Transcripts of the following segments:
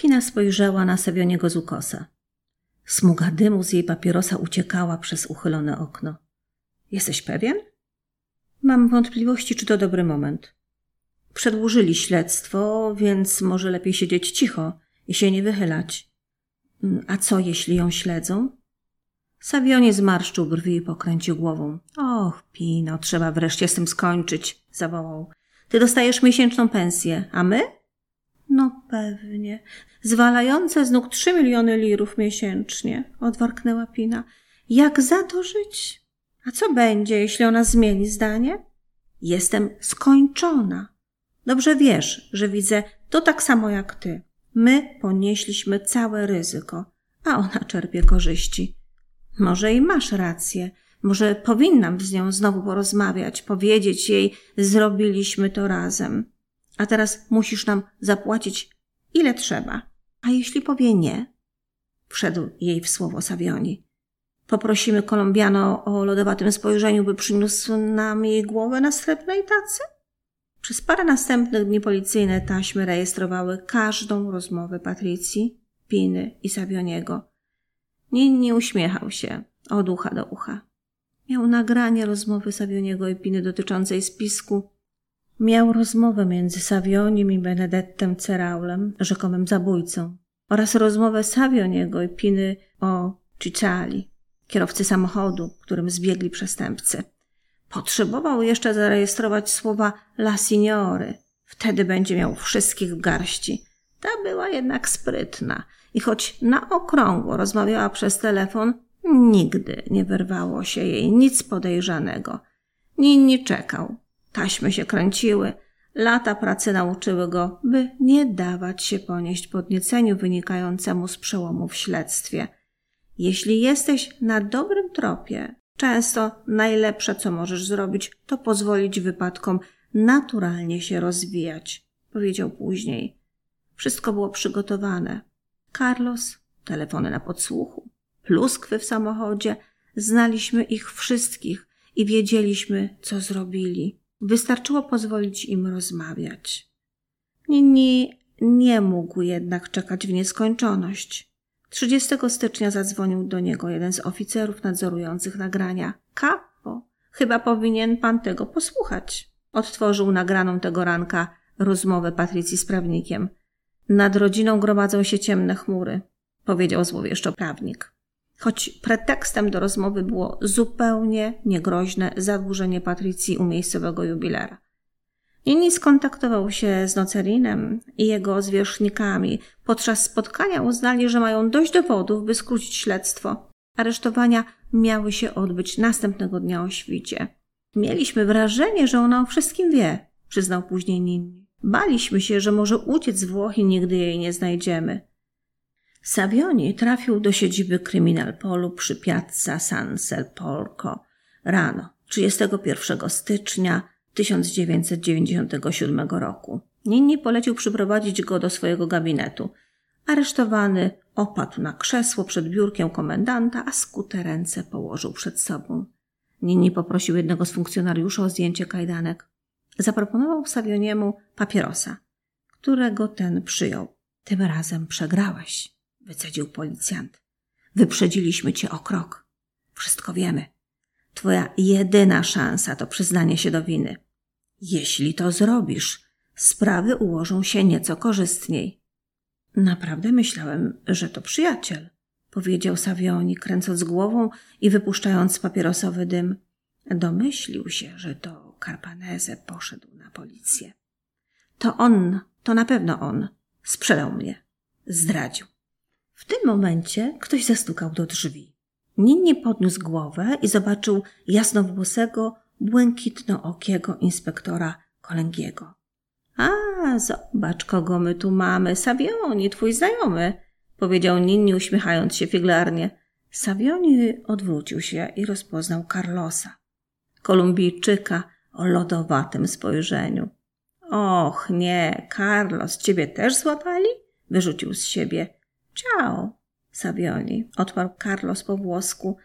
Pina spojrzała na Sawioniego z ukosa. Smuga dymu z jej papierosa uciekała przez uchylone okno. Jesteś pewien? Mam wątpliwości, czy to dobry moment. Przedłużyli śledztwo, więc może lepiej siedzieć cicho i się nie wychylać. A co, jeśli ją śledzą? Savionie zmarszczył brwi i pokręcił głową. Och, Pino, trzeba wreszcie z tym skończyć, zawołał. Ty dostajesz miesięczną pensję, a my? No pewnie. Zwalające z nóg trzy miliony lirów miesięcznie, odwarknęła Pina. Jak za to żyć? A co będzie, jeśli ona zmieni zdanie? Jestem skończona. Dobrze wiesz, że widzę to tak samo jak ty. My ponieśliśmy całe ryzyko, a ona czerpie korzyści. Może i masz rację. Może powinnam z nią znowu porozmawiać, powiedzieć jej, zrobiliśmy to razem. A teraz musisz nam zapłacić ile trzeba. A jeśli powie nie? Wszedł jej w słowo Savioni. Poprosimy Kolumbiano o lodowatym spojrzeniu, by przyniósł nam jej głowę na srebrnej tacy? Przez parę następnych dni policyjne taśmy rejestrowały każdą rozmowę Patrycji, Piny i Savioniego. Ninni uśmiechał się od ucha do ucha. Miał nagranie rozmowy Savioniego i Piny dotyczącej spisku. Miał rozmowę między Savionim i Benedettem Ceraulem, rzekomym zabójcą, oraz rozmowę Savioniego i Piny o Cicciali, kierowcy samochodu, którym zbiegli przestępcy. Potrzebował jeszcze zarejestrować słowa la signory. Wtedy będzie miał wszystkich w garści. Ta była jednak sprytna i choć na okrągło rozmawiała przez telefon, nigdy nie wyrwało się jej nic podejrzanego. Ninni czekał. Taśmy się kręciły. Lata pracy nauczyły go, by nie dawać się ponieść podnieceniu wynikającemu z przełomu w śledztwie. Jeśli jesteś na dobrym tropie, często najlepsze, co możesz zrobić, to pozwolić wypadkom naturalnie się rozwijać, powiedział później. Wszystko było przygotowane. Carlos, telefony na podsłuchu, pluskwy w samochodzie, znaliśmy ich wszystkich i wiedzieliśmy, co zrobili. Wystarczyło pozwolić im rozmawiać. Nini nie mógł jednak czekać w nieskończoność. 30 stycznia zadzwonił do niego jeden z oficerów nadzorujących nagrania. Kapo, chyba powinien pan tego posłuchać. Odtworzył nagraną tego ranka rozmowę Patrycji z prawnikiem. Nad rodziną gromadzą się ciemne chmury, powiedział złowieszczo prawnik. Choć pretekstem do rozmowy było zupełnie niegroźne zadłużenie Patrycji u miejscowego jubilera. Inni skontaktował się z Nocerinem i jego zwierzchnikami. Podczas spotkania uznali, że mają dość dowodów, by skrócić śledztwo. Aresztowania miały się odbyć następnego dnia o świcie. Mieliśmy wrażenie, że ona o wszystkim wie, przyznał później Ninni. Baliśmy się, że może uciec z Włoch i nigdy jej nie znajdziemy. Savioni trafił do siedziby Kryminalpolu przy Piazza San Sepolco rano 31 stycznia 1997 roku. Ninni polecił przyprowadzić go do swojego gabinetu. Aresztowany opadł na krzesło przed biurkiem komendanta, a skute ręce położył przed sobą. Ninni poprosił jednego z funkcjonariuszy o zdjęcie kajdanek. Zaproponował Savioniemu papierosa, którego ten przyjął. Tym razem przegrałeś, wycedził policjant. Wyprzedziliśmy cię o krok. Wszystko wiemy. Twoja jedyna szansa to przyznanie się do winy. Jeśli to zrobisz, sprawy ułożą się nieco korzystniej. Naprawdę myślałem, że to przyjaciel, powiedział Savioni, kręcąc głową i wypuszczając papierosowy dym. Domyślił się, że to Carpanese poszedł na policję. To on, to na pewno on, sprzedał mnie, zdradził. W tym momencie ktoś zastukał do drzwi. Ninni podniósł głowę i zobaczył jasnowłosego, błękitnookiego inspektora Kolęgiego. A, zobacz, kogo my tu mamy. Savioni, twój znajomy, powiedział Ninni, uśmiechając się figlarnie. Savioni odwrócił się i rozpoznał Carlosa, Kolumbijczyka o lodowatym spojrzeniu. Och, nie, Carlos, ciebie też złapali? Wyrzucił z siebie. Ciao, Savioni, odparł Carlos po włosku.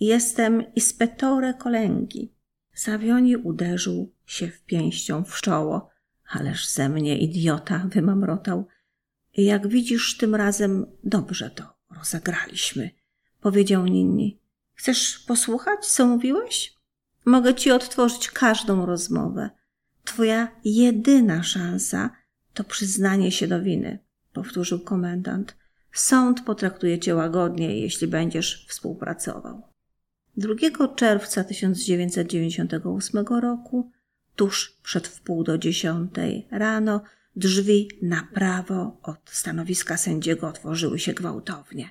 Jestem ispettore kolęgi. Savioni uderzył się w pięścią w czoło. Ależ ze mnie idiota, wymamrotał. Jak widzisz, tym razem dobrze to rozegraliśmy, powiedział Ninni. Chcesz posłuchać, co mówiłeś? Mogę ci odtworzyć każdą rozmowę. Twoja jedyna szansa to przyznanie się do winy, powtórzył komendant. Sąd potraktuje cię łagodnie, jeśli będziesz współpracował. 2 czerwca 1998 roku, tuż przed wpół do dziesiątej rano, drzwi na prawo od stanowiska sędziego otworzyły się gwałtownie.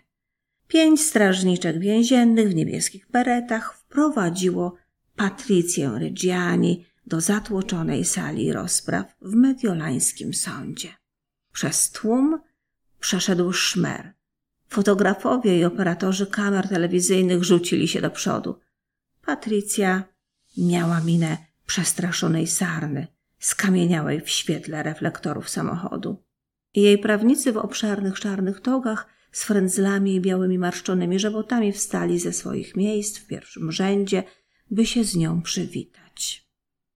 Pięć strażniczek więziennych w niebieskich beretach wprowadziło Patrycję Reggiani do zatłoczonej sali rozpraw w mediolańskim sądzie. Przez tłum przeszedł szmer. Fotografowie i operatorzy kamer telewizyjnych rzucili się do przodu. Patrycja miała minę przestraszonej sarny, skamieniałej w świetle reflektorów samochodu. Jej prawnicy w obszernych czarnych togach z frędzlami i białymi marszczonymi żebotami wstali ze swoich miejsc w pierwszym rzędzie, by się z nią przywitać.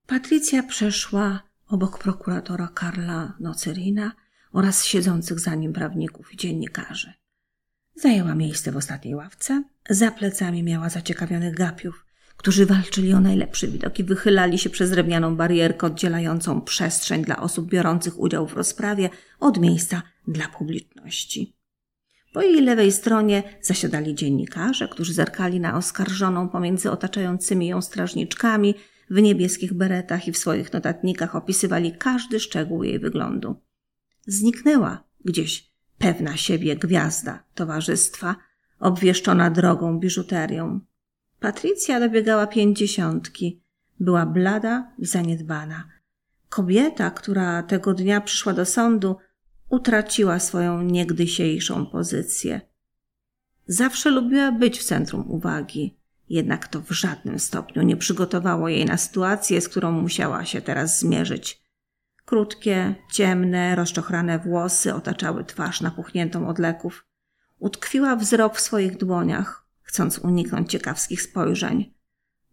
Patrycja przeszła obok prokuratora Karla Nocerina oraz siedzących za nim prawników i dziennikarzy. Zajęła miejsce w ostatniej ławce. Za plecami miała zaciekawionych gapiów, którzy walczyli o najlepszy widok i wychylali się przez drewnianą barierkę oddzielającą przestrzeń dla osób biorących udział w rozprawie od miejsca dla publiczności. Po jej lewej stronie zasiadali dziennikarze, którzy zerkali na oskarżoną pomiędzy otaczającymi ją strażniczkami w niebieskich beretach i w swoich notatnikach opisywali każdy szczegół jej wyglądu. Zniknęła gdzieś pewna siebie gwiazda towarzystwa, obwieszczona drogą biżuterią. Patrycja dobiegała pięćdziesiątki. Była blada i zaniedbana. Kobieta, która tego dnia przyszła do sądu, utraciła swoją niegdysiejszą pozycję. Zawsze lubiła być w centrum uwagi, jednak to w żadnym stopniu nie przygotowało jej na sytuację, z którą musiała się teraz zmierzyć. Krótkie, ciemne, rozczochrane włosy otaczały twarz napuchniętą od leków. Utkwiła wzrok w swoich dłoniach, chcąc uniknąć ciekawskich spojrzeń.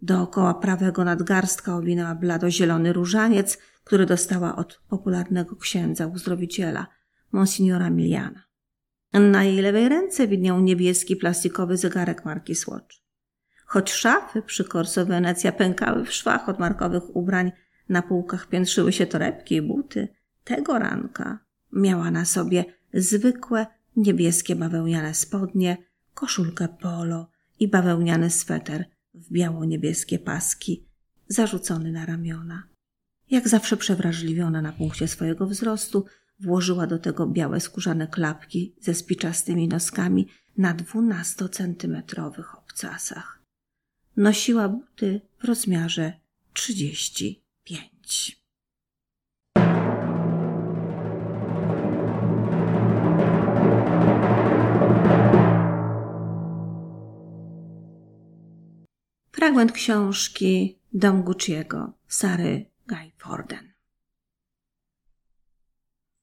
Dookoła prawego nadgarstka owinęła blado-zielony różaniec, który dostała od popularnego księdza uzdrowiciela – monsignora Miliana. Na jej lewej ręce widniał niebieski plastikowy zegarek marki Swatch. Choć szafy przy Corso Wenecja pękały w szwach od markowych ubrań, na półkach piętrzyły się torebki i buty, tego ranka miała na sobie zwykłe niebieskie bawełniane spodnie, koszulkę polo i bawełniany sweter w biało-niebieskie paski, zarzucony na ramiona. Jak zawsze przewrażliwiona na punkcie swojego wzrostu, Włożyła do tego białe skórzane klapki ze spiczastymi noskami na dwunastocentymetrowych obcasach. Nosiła buty w rozmiarze trzydzieści pięć. Fragment książki Dom Gucci'ego Sary Guy Forden.